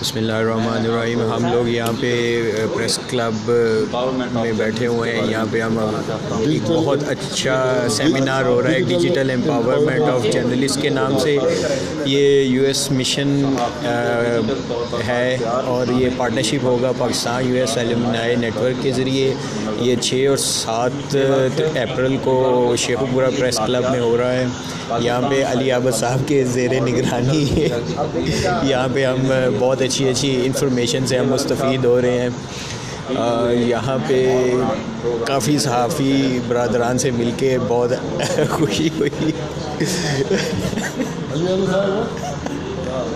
بسم اللہ الرحمن الرحیم۔ ہم لوگ یہاں پہ پریس کلب میں بیٹھے ہوئے ہیں۔ یہاں پہ ہم ایک بہت اچھا سیمینار ہو رہا ہے، ڈیجیٹل امپاورمنٹ آف جرنلسٹ کے نام سے۔ یہ یو ایس مشن ہے اور یہ پارٹنرشپ ہوگا Pakistan U S alumni network کے ذریعے۔ یہ چھ اور سات اپریل کو شیخ پورہ پریس کلب میں ہو رہا ہے۔ یہاں پہ علی آباد صاحب کے زیر نگرانی یہاں پہ ہم بہت اچھی اچھی انفارمیشن سے ہم مستفید ہو رہے ہیں۔ یہاں پہ کافی صحافی برادران سے مل کے بہت خوشی ہوئی۔